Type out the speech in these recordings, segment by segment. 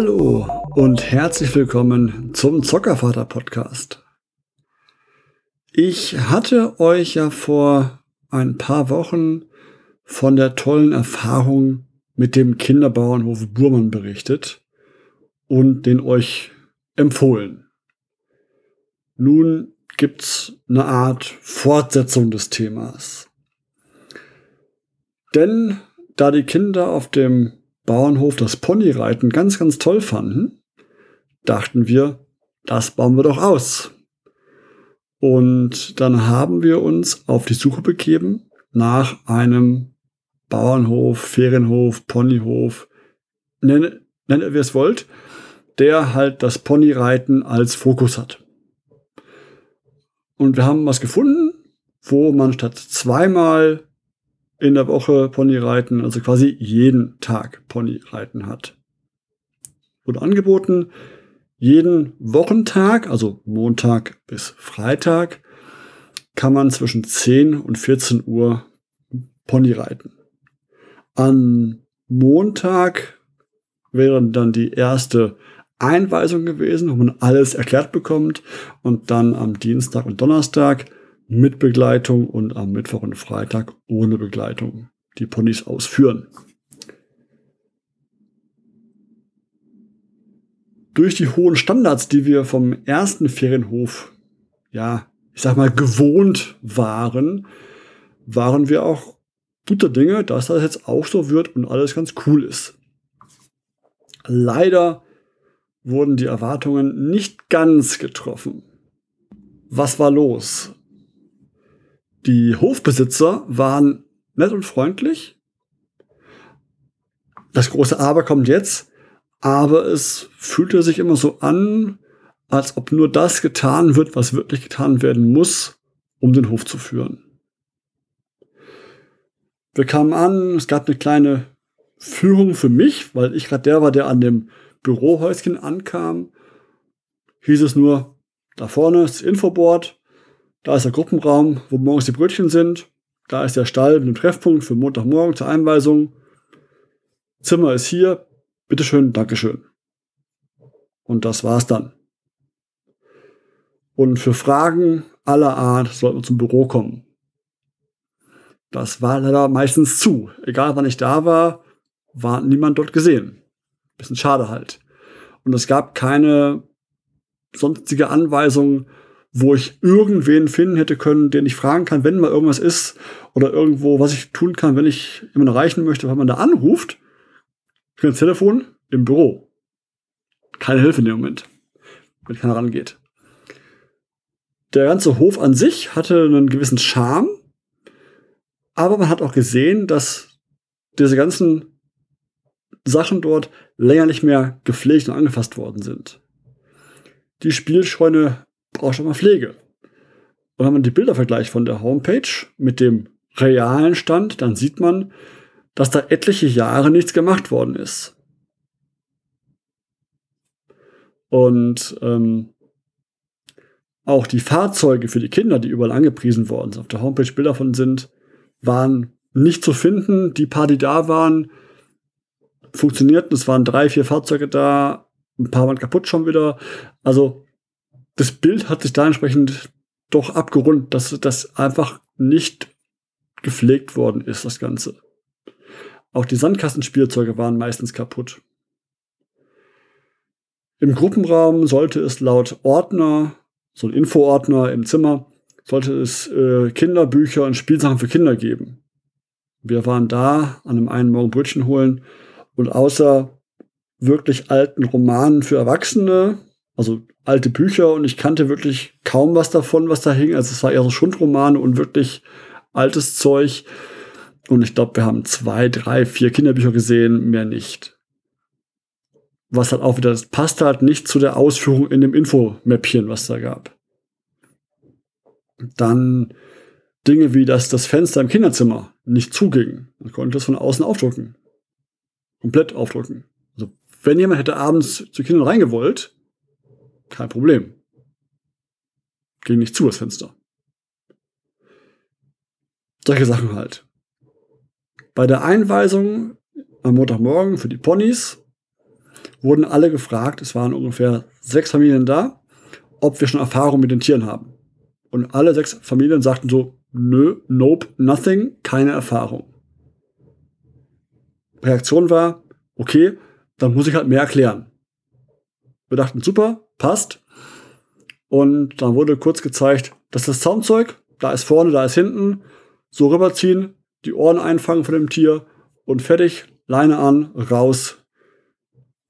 Hallo und herzlich willkommen zum Zockervater Podcast. Ich hatte euch ja vor ein paar Wochen von der tollen Erfahrung mit dem Kinderbauernhof Burmann berichtet und den euch empfohlen. Nun gibt's eine Art Fortsetzung des Themas. Denn da die Kinder auf dem Bauernhof das Ponyreiten ganz, ganz toll fanden, dachten wir, das bauen wir doch aus. Und dann haben wir uns auf die Suche begeben nach einem Bauernhof, Ferienhof, Ponyhof, nennt, nennt ihr es wollt, der halt das Ponyreiten als Fokus hat. Und wir haben was gefunden, wo man statt zweimal in der Woche Ponyreiten, also quasi jeden Tag Ponyreiten hat. Wurde angeboten, jeden Wochentag, also Montag bis Freitag, kann man zwischen 10 und 14 Uhr Pony reiten. An Montag wäre dann die erste Einweisung gewesen, wo man alles erklärt bekommt und dann am Dienstag und Donnerstag mit Begleitung und am Mittwoch und Freitag ohne Begleitung die Ponys ausführen. Durch die hohen Standards, die wir vom ersten Ferienhof, ja, ich sag mal, gewohnt waren, waren wir auch guter Dinge, dass das jetzt auch so wird und alles ganz cool ist. Leider wurden die Erwartungen nicht ganz getroffen. Was war los? Die Hofbesitzer waren nett und freundlich. Das große Aber kommt jetzt, aber es fühlte sich immer so an, als ob nur das getan wird, was wirklich getan werden muss, um den Hof zu führen. Wir kamen an, es gab eine kleine Führung für mich, weil ich gerade der war, der an dem Bürohäuschen ankam. Hieß es nur, da vorne ist das Infoboard, da ist der Gruppenraum, wo morgens die Brötchen sind. Da ist der Stall mit dem Treffpunkt für Montagmorgen zur Einweisung. Zimmer ist hier. Bitteschön, Dankeschön. Und das war's dann. Und für Fragen aller Art sollten wir zum Büro kommen. Das war leider meistens zu. Egal wann ich da war, war niemand dort gesehen. Bisschen schade halt. Und es gab keine sonstige Anweisung, wo ich irgendwen finden hätte können, den ich fragen kann, wenn mal irgendwas ist oder irgendwo, was ich tun kann, wenn ich jemanden erreichen möchte, wenn man da anruft. Ich bin Telefon im Büro. Keine Hilfe in dem Moment, wenn keiner rangeht. Der ganze Hof an sich hatte einen gewissen Charme, aber man hat auch gesehen, dass diese ganzen Sachen dort länger nicht mehr gepflegt und angefasst worden sind. Die Spielscheune braucht schon mal Pflege. Und wenn man die Bilder vergleicht von der Homepage mit dem realen Stand, dann sieht man, dass da etliche Jahre nichts gemacht worden ist. Und ähm, auch die Fahrzeuge für die Kinder, die überall angepriesen worden sind, auf der Homepage Bilder von sind, waren nicht zu finden. Die paar, die da waren, funktionierten. Es waren drei, vier Fahrzeuge da, ein paar waren kaputt schon wieder. Also das Bild hat sich da entsprechend doch abgerundet, dass das einfach nicht gepflegt worden ist, das Ganze. Auch die Sandkastenspielzeuge waren meistens kaputt. Im Gruppenraum sollte es laut Ordner, so ein Infoordner im Zimmer, sollte es äh, Kinderbücher und Spielsachen für Kinder geben. Wir waren da an einem einen Morgen Brötchen holen und außer wirklich alten Romanen für Erwachsene also alte Bücher und ich kannte wirklich kaum was davon, was da hing. Also es war eher so Schundromane und wirklich altes Zeug. Und ich glaube, wir haben zwei, drei, vier Kinderbücher gesehen, mehr nicht. Was halt auch wieder, das passte halt nicht zu der Ausführung in dem Infomäppchen, was da gab. Dann Dinge wie, dass das Fenster im Kinderzimmer nicht zuging. Man konnte es von außen aufdrücken. Komplett aufdrücken. Also, wenn jemand hätte abends zu Kindern reingewollt, kein Problem. Ging nicht zu, das Fenster. Solche Sachen halt. Bei der Einweisung am Montagmorgen für die Ponys wurden alle gefragt, es waren ungefähr sechs Familien da, ob wir schon Erfahrung mit den Tieren haben. Und alle sechs Familien sagten so, nö, nope, nothing, keine Erfahrung. Reaktion war, okay, dann muss ich halt mehr erklären. Wir dachten, super, passt. Und dann wurde kurz gezeigt, dass das Soundzeug, da ist vorne, da ist hinten, so rüberziehen, die Ohren einfangen von dem Tier und fertig, Leine an, raus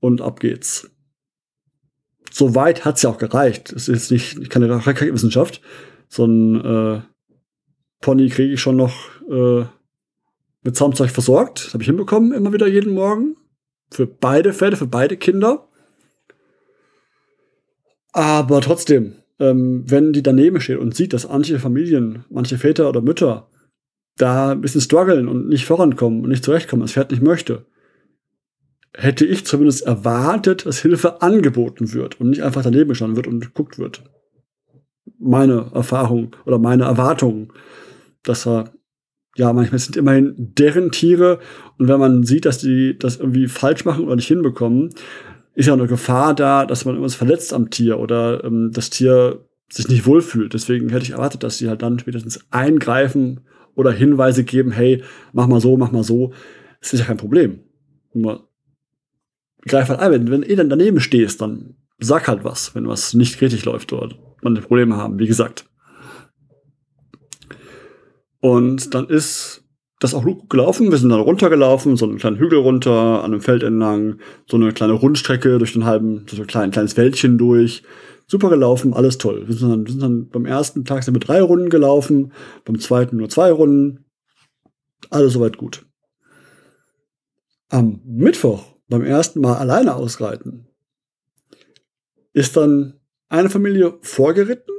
und ab geht's. Soweit hat's ja auch gereicht. Es ist nicht keine Raketenwissenschaft. So ein äh, Pony kriege ich schon noch äh, mit Zaumzeug versorgt. Das habe ich hinbekommen, immer wieder jeden Morgen. Für beide Pferde, für beide Kinder. Aber trotzdem, ähm, wenn die daneben steht und sieht, dass manche Familien, manche Väter oder Mütter da ein bisschen strugglen und nicht vorankommen und nicht zurechtkommen, das Pferd nicht möchte, hätte ich zumindest erwartet, dass Hilfe angeboten wird und nicht einfach daneben standen wird und geguckt wird. Meine Erfahrung oder meine Erwartungen, dass er ja, manchmal sind immerhin deren Tiere und wenn man sieht, dass die das irgendwie falsch machen oder nicht hinbekommen, ist ja eine Gefahr da, dass man irgendwas verletzt am Tier oder ähm, das Tier sich nicht wohlfühlt. Deswegen hätte ich erwartet, dass sie halt dann spätestens eingreifen oder Hinweise geben, hey, mach mal so, mach mal so. Das ist ja kein Problem. Nur greif halt ein, wenn, wenn eh dann daneben stehst, dann sag halt was, wenn was nicht richtig läuft oder man Probleme haben, wie gesagt. Und dann ist das auch gut gelaufen. Wir sind dann runtergelaufen, so einen kleinen Hügel runter, an einem Feld entlang, so eine kleine Rundstrecke durch den halben, so ein klein, kleines Wäldchen durch. Super gelaufen, alles toll. Wir sind, dann, wir sind dann beim ersten Tag sind wir drei Runden gelaufen, beim zweiten nur zwei Runden. Alles soweit gut. Am Mittwoch, beim ersten Mal alleine ausreiten, ist dann eine Familie vorgeritten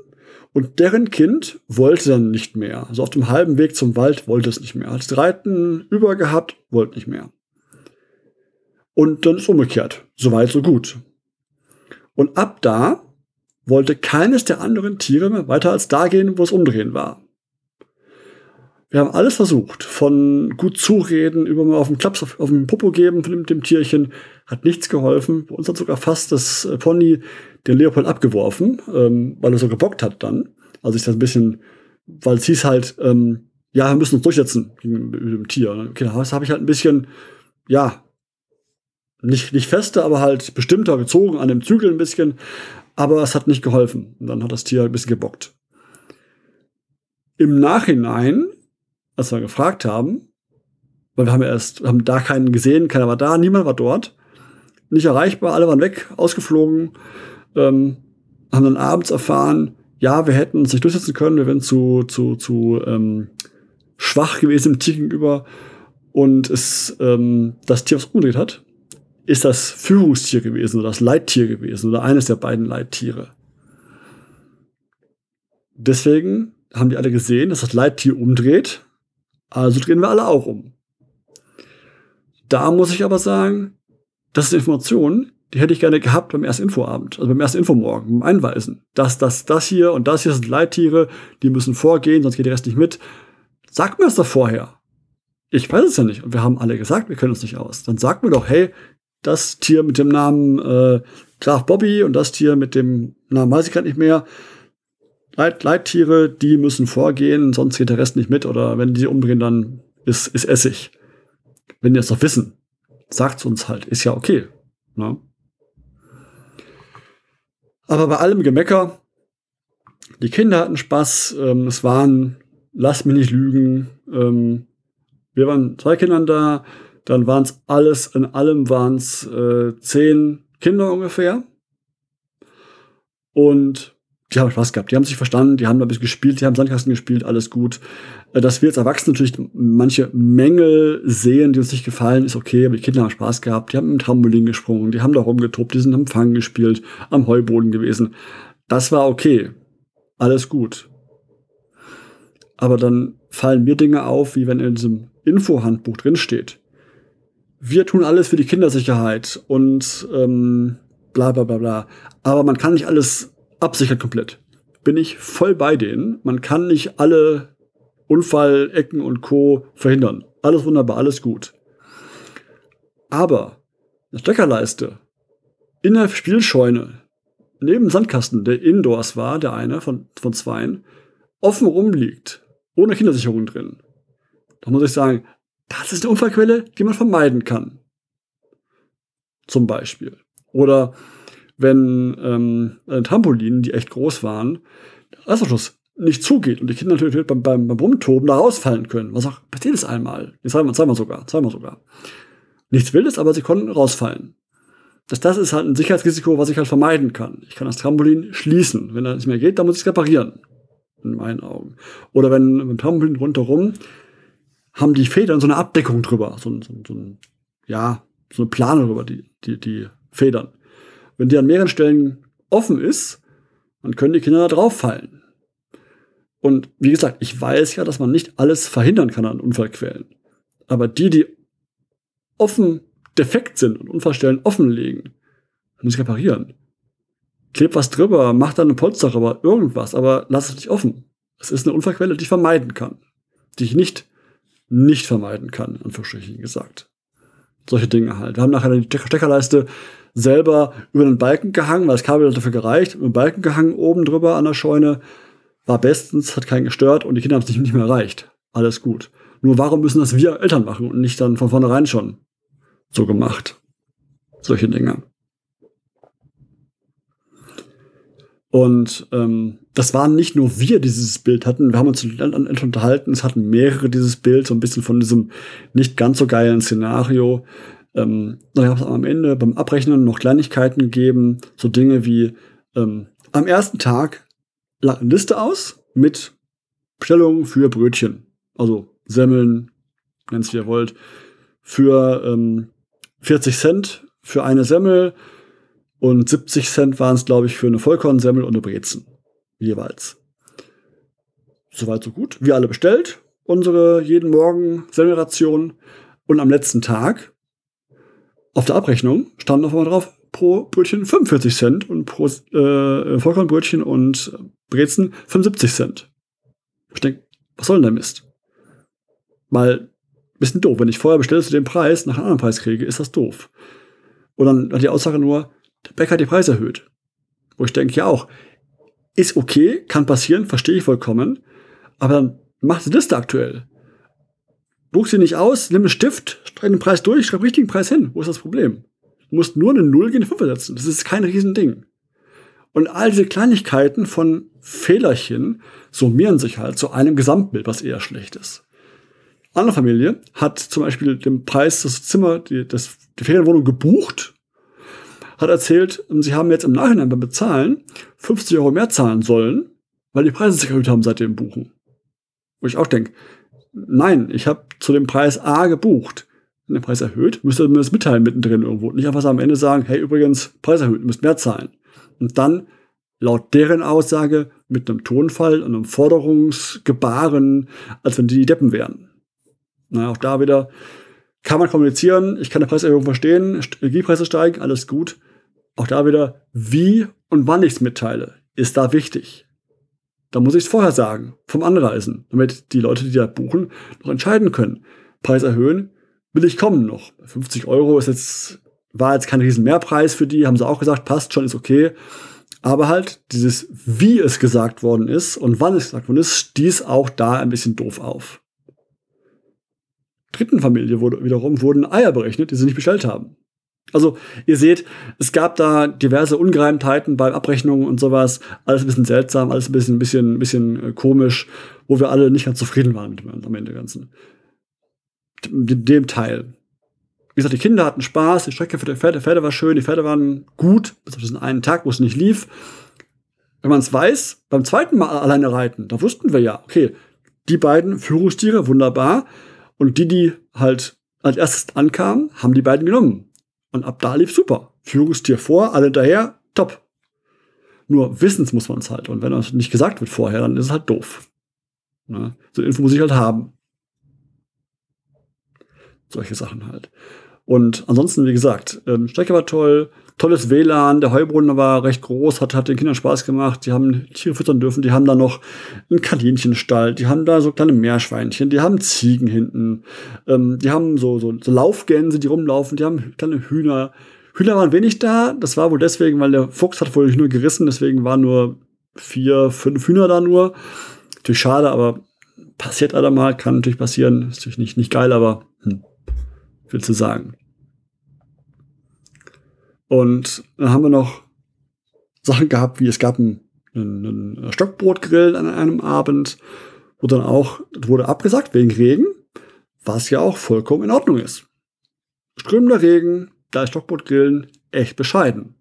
und deren Kind wollte dann nicht mehr. Also auf dem halben Weg zum Wald wollte es nicht mehr. Hat das Reiten übergehabt, wollte nicht mehr. Und dann ist umgekehrt. Soweit, so gut. Und ab da wollte keines der anderen Tiere mehr weiter als da gehen, wo es umdrehen war. Wir haben alles versucht, von gut zureden, über mal auf den Klaps, auf, auf den Popo geben von dem, dem, Tierchen, hat nichts geholfen. Bei uns hat sogar fast das äh, Pony den Leopold abgeworfen, ähm, weil er so gebockt hat dann. Also ich das ein bisschen, weil es hieß halt, ähm, ja, wir müssen uns durchsetzen gegen dem Tier. Okay, das habe ich halt ein bisschen, ja, nicht, nicht fester, aber halt bestimmter gezogen, an dem Zügel ein bisschen. Aber es hat nicht geholfen. Und dann hat das Tier ein bisschen gebockt. Im Nachhinein als wir gefragt haben, weil wir haben ja erst, haben da keinen gesehen, keiner war da, niemand war dort, nicht erreichbar, alle waren weg, ausgeflogen, ähm, haben dann abends erfahren, ja, wir hätten uns nicht durchsetzen können, wir wären zu, zu, zu ähm, schwach gewesen im Tier gegenüber und es ähm, das Tier, was umgedreht hat, ist das Führungstier gewesen oder das Leittier gewesen oder eines der beiden Leittiere. Deswegen haben die alle gesehen, dass das Leittier umdreht also drehen wir alle auch um. Da muss ich aber sagen, das ist Information, die hätte ich gerne gehabt beim ersten Infoabend, also beim ersten Infomorgen, beim Einweisen. Das, das, das hier und das hier sind Leittiere, die müssen vorgehen, sonst geht der Rest nicht mit. Sag mir das doch vorher. Ich weiß es ja nicht. Und wir haben alle gesagt, wir können uns nicht aus. Dann sag mir doch, hey, das Tier mit dem Namen äh, Graf Bobby und das Tier mit dem Namen weiß ich gerade nicht mehr, Leit Leittiere, die müssen vorgehen, sonst geht der Rest nicht mit. Oder wenn die umdrehen, dann ist, ist Essig. Wenn die es doch wissen, sagt's uns halt. Ist ja okay. Ne? Aber bei allem Gemecker, die Kinder hatten Spaß. Ähm, es waren, lass mich nicht lügen, ähm, wir waren zwei Kindern da. Dann waren es alles, in allem waren es äh, zehn Kinder ungefähr. Und die haben Spaß gehabt, die haben sich verstanden, die haben ein bisschen gespielt, die haben Sandkasten gespielt, alles gut. Äh, dass wir als Erwachsene natürlich manche Mängel sehen, die uns nicht gefallen, ist okay, aber die Kinder haben Spaß gehabt, die haben im Trampolin gesprungen, die haben da rumgetobt, die sind am Fang gespielt, am Heuboden gewesen. Das war okay. Alles gut. Aber dann fallen mir Dinge auf, wie wenn in diesem Infohandbuch drinsteht. Wir tun alles für die Kindersicherheit und ähm, bla bla bla bla. Aber man kann nicht alles absichert komplett. Bin ich voll bei denen. Man kann nicht alle Unfallecken und Co. verhindern. Alles wunderbar, alles gut. Aber eine Steckerleiste in der Spielscheune neben dem Sandkasten, der indoors war, der eine von, von zweien, offen rumliegt, ohne Kindersicherung drin. Da muss ich sagen, das ist eine Unfallquelle, die man vermeiden kann. Zum Beispiel. Oder wenn ähm, Trampolinen, die echt groß waren, der Reißverschluss nicht zugeht und die Kinder natürlich beim, beim, beim Rumtoben da rausfallen können. Was auch passiert ist einmal. Zweimal, zweimal sogar, zweimal sogar. Nichts Wildes, aber sie konnten rausfallen. Das, das ist halt ein Sicherheitsrisiko, was ich halt vermeiden kann. Ich kann das Trampolin schließen. Wenn das nicht mehr geht, dann muss ich es reparieren. In meinen Augen. Oder wenn mit Trampolin rundherum haben die Federn so eine Abdeckung drüber. So, so, so ein, ja, so eine Plane drüber, die, die, die Federn. Wenn die an mehreren Stellen offen ist, dann können die Kinder da drauf fallen. Und wie gesagt, ich weiß ja, dass man nicht alles verhindern kann an Unfallquellen. Aber die, die offen defekt sind und Unfallstellen offenlegen, muss ich reparieren. Kleb was drüber, mach dann eine Polster drüber, irgendwas, aber lass es nicht offen. Es ist eine Unfallquelle, die ich vermeiden kann. Die ich nicht, nicht vermeiden kann, an Anführungsstrichen gesagt. Solche Dinge halt. Wir haben nachher die Steckerleiste selber über den Balken gehangen, weil das Kabel hat dafür gereicht, über den Balken gehangen, oben drüber an der Scheune. War bestens, hat keinen gestört und die Kinder haben es nicht, mehr erreicht. Alles gut. Nur warum müssen das wir Eltern machen und nicht dann von vornherein schon so gemacht? Solche Dinge. Und ähm, das waren nicht nur wir, die dieses Bild hatten. Wir haben uns unterhalten. Es hatten mehrere dieses Bild, so ein bisschen von diesem nicht ganz so geilen Szenario. Ähm, dann gab es am Ende beim Abrechnen noch Kleinigkeiten gegeben, so Dinge wie ähm, am ersten Tag lag eine Liste aus mit Bestellungen für Brötchen, also Semmeln, nennt es ihr wollt, für ähm, 40 Cent für eine Semmel und 70 Cent waren es, glaube ich, für eine Vollkornsemmel und eine Brezen jeweils. Soweit so gut. Wir alle bestellt unsere jeden Morgen Semmelration und am letzten Tag auf der Abrechnung stand noch mal drauf, pro Brötchen 45 Cent und pro äh, Vollkornbrötchen und Brezen 75 Cent. Ich denke, was soll denn der Mist? Weil, bisschen doof, wenn ich vorher bestelle zu dem Preis, nach einem anderen Preis kriege, ist das doof. Und dann hat die Aussage nur, der Bäcker hat die Preise erhöht. Wo ich denke, ja auch, ist okay, kann passieren, verstehe ich vollkommen, aber dann macht die Liste aktuell. Druck sie nicht aus, nimm einen Stift, streich den Preis durch, schreib den richtigen Preis hin. Wo ist das Problem? Du musst nur eine 0 gegen eine 5 setzen. Das ist kein Riesending. Und all diese Kleinigkeiten von Fehlerchen summieren sich halt zu einem Gesamtbild, was eher schlecht ist. Eine Familie hat zum Beispiel den Preis des Zimmer, die, das, die Ferienwohnung gebucht, hat erzählt, sie haben jetzt im Nachhinein beim Bezahlen 50 Euro mehr zahlen sollen, weil die Preise sich erhöht haben seit dem Buchen. Wo ich auch denke, nein, ich habe zu dem Preis A gebucht. Wenn der Preis erhöht, müsst ihr mir das mitteilen mittendrin irgendwo. Nicht einfach am Ende sagen, hey, übrigens, Preis erhöht, müsst mehr zahlen. Und dann, laut deren Aussage, mit einem Tonfall und einem Forderungsgebaren, als wenn die die Deppen wären. Na, auch da wieder kann man kommunizieren, ich kann eine Preiserhöhung verstehen, Energiepreise steigen, alles gut. Auch da wieder, wie und wann ich es mitteile, ist da wichtig. Da muss ich es vorher sagen, vom Anreisen, damit die Leute, die da buchen, noch entscheiden können. Preis erhöhen, will ich kommen noch. 50 Euro ist jetzt, war jetzt kein riesen Mehrpreis für die, haben sie auch gesagt, passt schon, ist okay. Aber halt dieses, wie es gesagt worden ist und wann es gesagt worden ist, stieß auch da ein bisschen doof auf. Dritten Familie wurde, wiederum wurden Eier berechnet, die sie nicht bestellt haben. Also ihr seht, es gab da diverse Ungereimtheiten bei Abrechnungen und sowas. Alles ein bisschen seltsam, alles ein bisschen, bisschen, bisschen äh, komisch, wo wir alle nicht ganz zufrieden waren mit dem, am Ende Ganzen. Dem, dem Teil. Wie gesagt, die Kinder hatten Spaß, die Strecke für die Pferde, Pferde war schön, die Pferde waren gut, bis auf diesen einen Tag, wo es nicht lief. Wenn man es weiß, beim zweiten Mal alleine reiten, da wussten wir ja, okay, die beiden Führungstiere, wunderbar. Und die, die halt als erstes ankamen, haben die beiden genommen. Und ab da lief super. Führungstier vor, alle daher, top. Nur wissens muss man es halt. Und wenn das nicht gesagt wird vorher, dann ist es halt doof. Ne? So Info muss ich halt haben. Solche Sachen halt. Und ansonsten, wie gesagt, ähm, Strecke war toll, tolles WLAN, der Heubrunnen war recht groß, hat, hat den Kindern Spaß gemacht, die haben Tiere füttern dürfen, die haben da noch einen Kaninchenstall, die haben da so kleine Meerschweinchen, die haben Ziegen hinten, ähm, die haben so, so, so Laufgänse, die rumlaufen, die haben kleine Hühner, Hühner waren wenig da. Das war wohl deswegen, weil der Fuchs hat wohl nur gerissen. Deswegen waren nur vier, fünf Hühner da nur. Natürlich schade, aber passiert alle mal. Kann natürlich passieren. Ist natürlich nicht, nicht geil, aber hm, will zu sagen. Und dann haben wir noch Sachen gehabt, wie es gab einen, einen Stockbrotgrill an einem Abend, wo dann auch wurde abgesagt wegen Regen, was ja auch vollkommen in Ordnung ist. Strömender Regen, da ist Stockbrotgrillen echt bescheiden.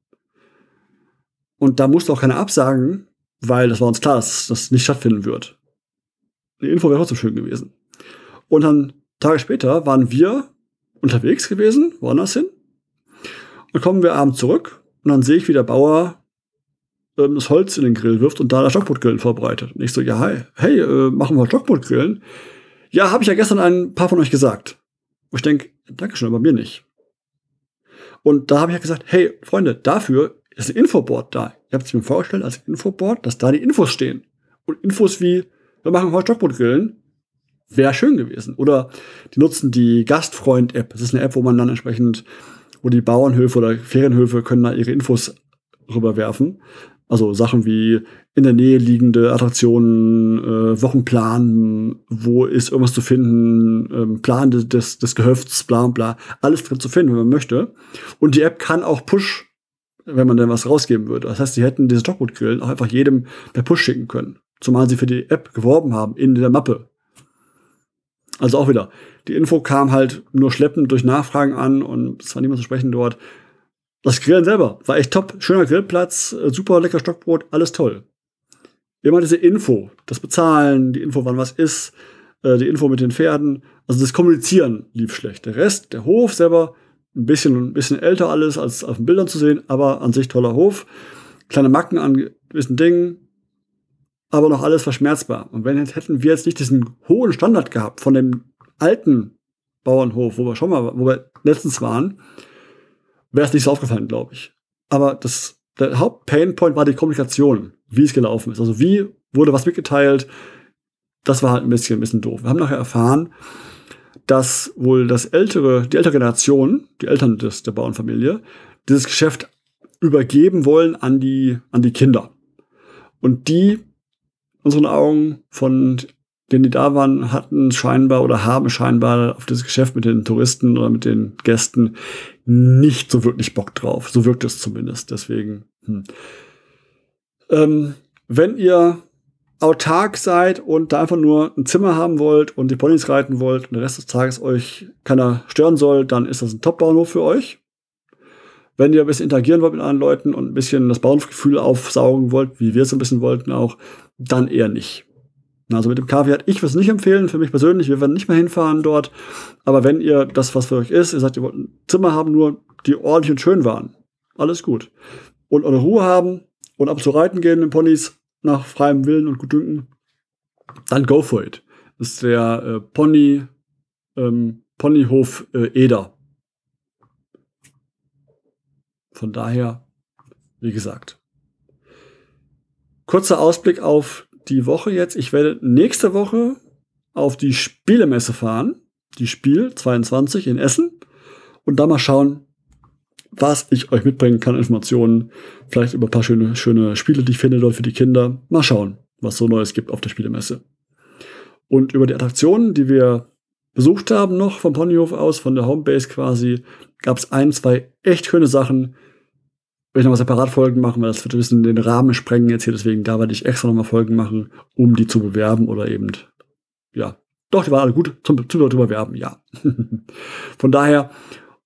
Und da musste auch keiner absagen, weil das war uns klar, dass das nicht stattfinden wird. Die Info wäre trotzdem schön gewesen. Und dann Tage später waren wir unterwegs gewesen, woanders hin, dann kommen wir abends zurück und dann sehe ich, wie der Bauer ähm, das Holz in den Grill wirft und da das Stockbrotgrillen vorbereitet. Und ich so, ja, hi, hey, äh, machen wir Stockbrotgrillen? Ja, habe ich ja gestern ein paar von euch gesagt. Und ich denke, Dankeschön, aber mir nicht. Und da habe ich ja gesagt, hey, Freunde, dafür ist ein Infoboard da. Ihr habt es mir vorgestellt als Infoboard, dass da die Infos stehen. Und Infos wie, wir machen heute Stockbrotgrillen, wäre schön gewesen. Oder die nutzen die Gastfreund-App. Das ist eine App, wo man dann entsprechend wo die Bauernhöfe oder Ferienhöfe können da ihre Infos rüberwerfen. Also Sachen wie in der Nähe liegende Attraktionen, äh, Wochenplan, wo ist irgendwas zu finden, ähm, Plan des, des Gehöfts, bla bla, alles drin zu finden, wenn man möchte. Und die App kann auch Push, wenn man denn was rausgeben würde. Das heißt, sie hätten diese Stockbrotgrillen auch einfach jedem per Push schicken können. Zumal sie für die App geworben haben in der Mappe. Also auch wieder, die Info kam halt nur schleppend durch Nachfragen an und es war niemand zu sprechen dort. Das Grillen selber war echt top. Schöner Grillplatz, äh, super lecker Stockbrot, alles toll. Immer diese Info, das Bezahlen, die Info, wann was ist, äh, die Info mit den Pferden. Also das Kommunizieren lief schlecht. Der Rest, der Hof selber, ein bisschen, ein bisschen älter alles als auf den Bildern zu sehen, aber an sich toller Hof. Kleine Macken an gewissen Dingen, aber noch alles verschmerzbar. Und wenn hätten wir jetzt nicht diesen hohen Standard gehabt von dem alten Bauernhof, wo wir schon mal, wo wir letztens waren, wäre es nicht so aufgefallen, glaube ich. Aber das, der Hauptpainpoint war die Kommunikation, wie es gelaufen ist. Also wie wurde was mitgeteilt, das war halt ein bisschen, ein bisschen doof. Wir haben nachher erfahren, dass wohl das ältere, die ältere Generation, die Eltern des, der Bauernfamilie, dieses Geschäft übergeben wollen an die, an die Kinder. Und die, unseren Augen, von denen die da waren, hatten scheinbar oder haben scheinbar auf das Geschäft mit den Touristen oder mit den Gästen nicht so wirklich Bock drauf. So wirkt es zumindest. Deswegen. Hm. Ähm, wenn ihr autark seid und da einfach nur ein Zimmer haben wollt und die Ponys reiten wollt und den Rest des Tages euch keiner stören soll, dann ist das ein Top-Bauernhof für euch. Wenn ihr ein bisschen interagieren wollt mit anderen Leuten und ein bisschen das Bauernhofgefühl aufsaugen wollt, wie wir es ein bisschen wollten auch, dann eher nicht. Also mit dem Kaviar, ich würde es nicht empfehlen, für mich persönlich, wir werden nicht mehr hinfahren dort. Aber wenn ihr das, was für euch ist, ihr sagt, ihr wollt ein Zimmer haben, nur die ordentlich und schön waren, alles gut. Und eure Ruhe haben und ab zu reiten gehen in Ponys nach freiem Willen und Gutdünken, dann go for it. Das ist der äh, Pony, ähm, Ponyhof äh, Eder. Von daher, wie gesagt. Kurzer Ausblick auf die Woche jetzt. Ich werde nächste Woche auf die Spielemesse fahren. Die Spiel 22 in Essen. Und da mal schauen, was ich euch mitbringen kann, Informationen. Vielleicht über ein paar schöne, schöne Spiele, die ich finde dort für die Kinder. Mal schauen, was so Neues gibt auf der Spielemesse. Und über die Attraktionen, die wir besucht haben, noch vom Ponyhof aus, von der Homebase quasi, gab es ein, zwei echt schöne Sachen, werde ich nochmal separat Folgen machen, weil das wird ein bisschen den Rahmen sprengen jetzt hier. Deswegen da werde ich extra nochmal Folgen machen, um die zu bewerben oder eben, ja. Doch, die waren alle gut zum, zum, zum Bewerben, ja. Von daher,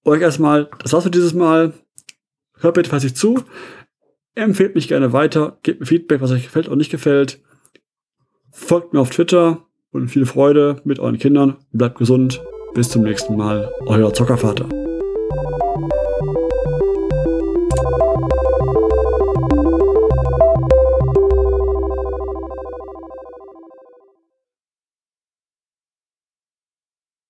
euch erstmal, das war's für dieses Mal. Hört bitte fleißig zu. Empfehlt mich gerne weiter. Gebt mir Feedback, was euch gefällt und nicht gefällt. Folgt mir auf Twitter und viel Freude mit euren Kindern. Bleibt gesund. Bis zum nächsten Mal. Euer Zockervater.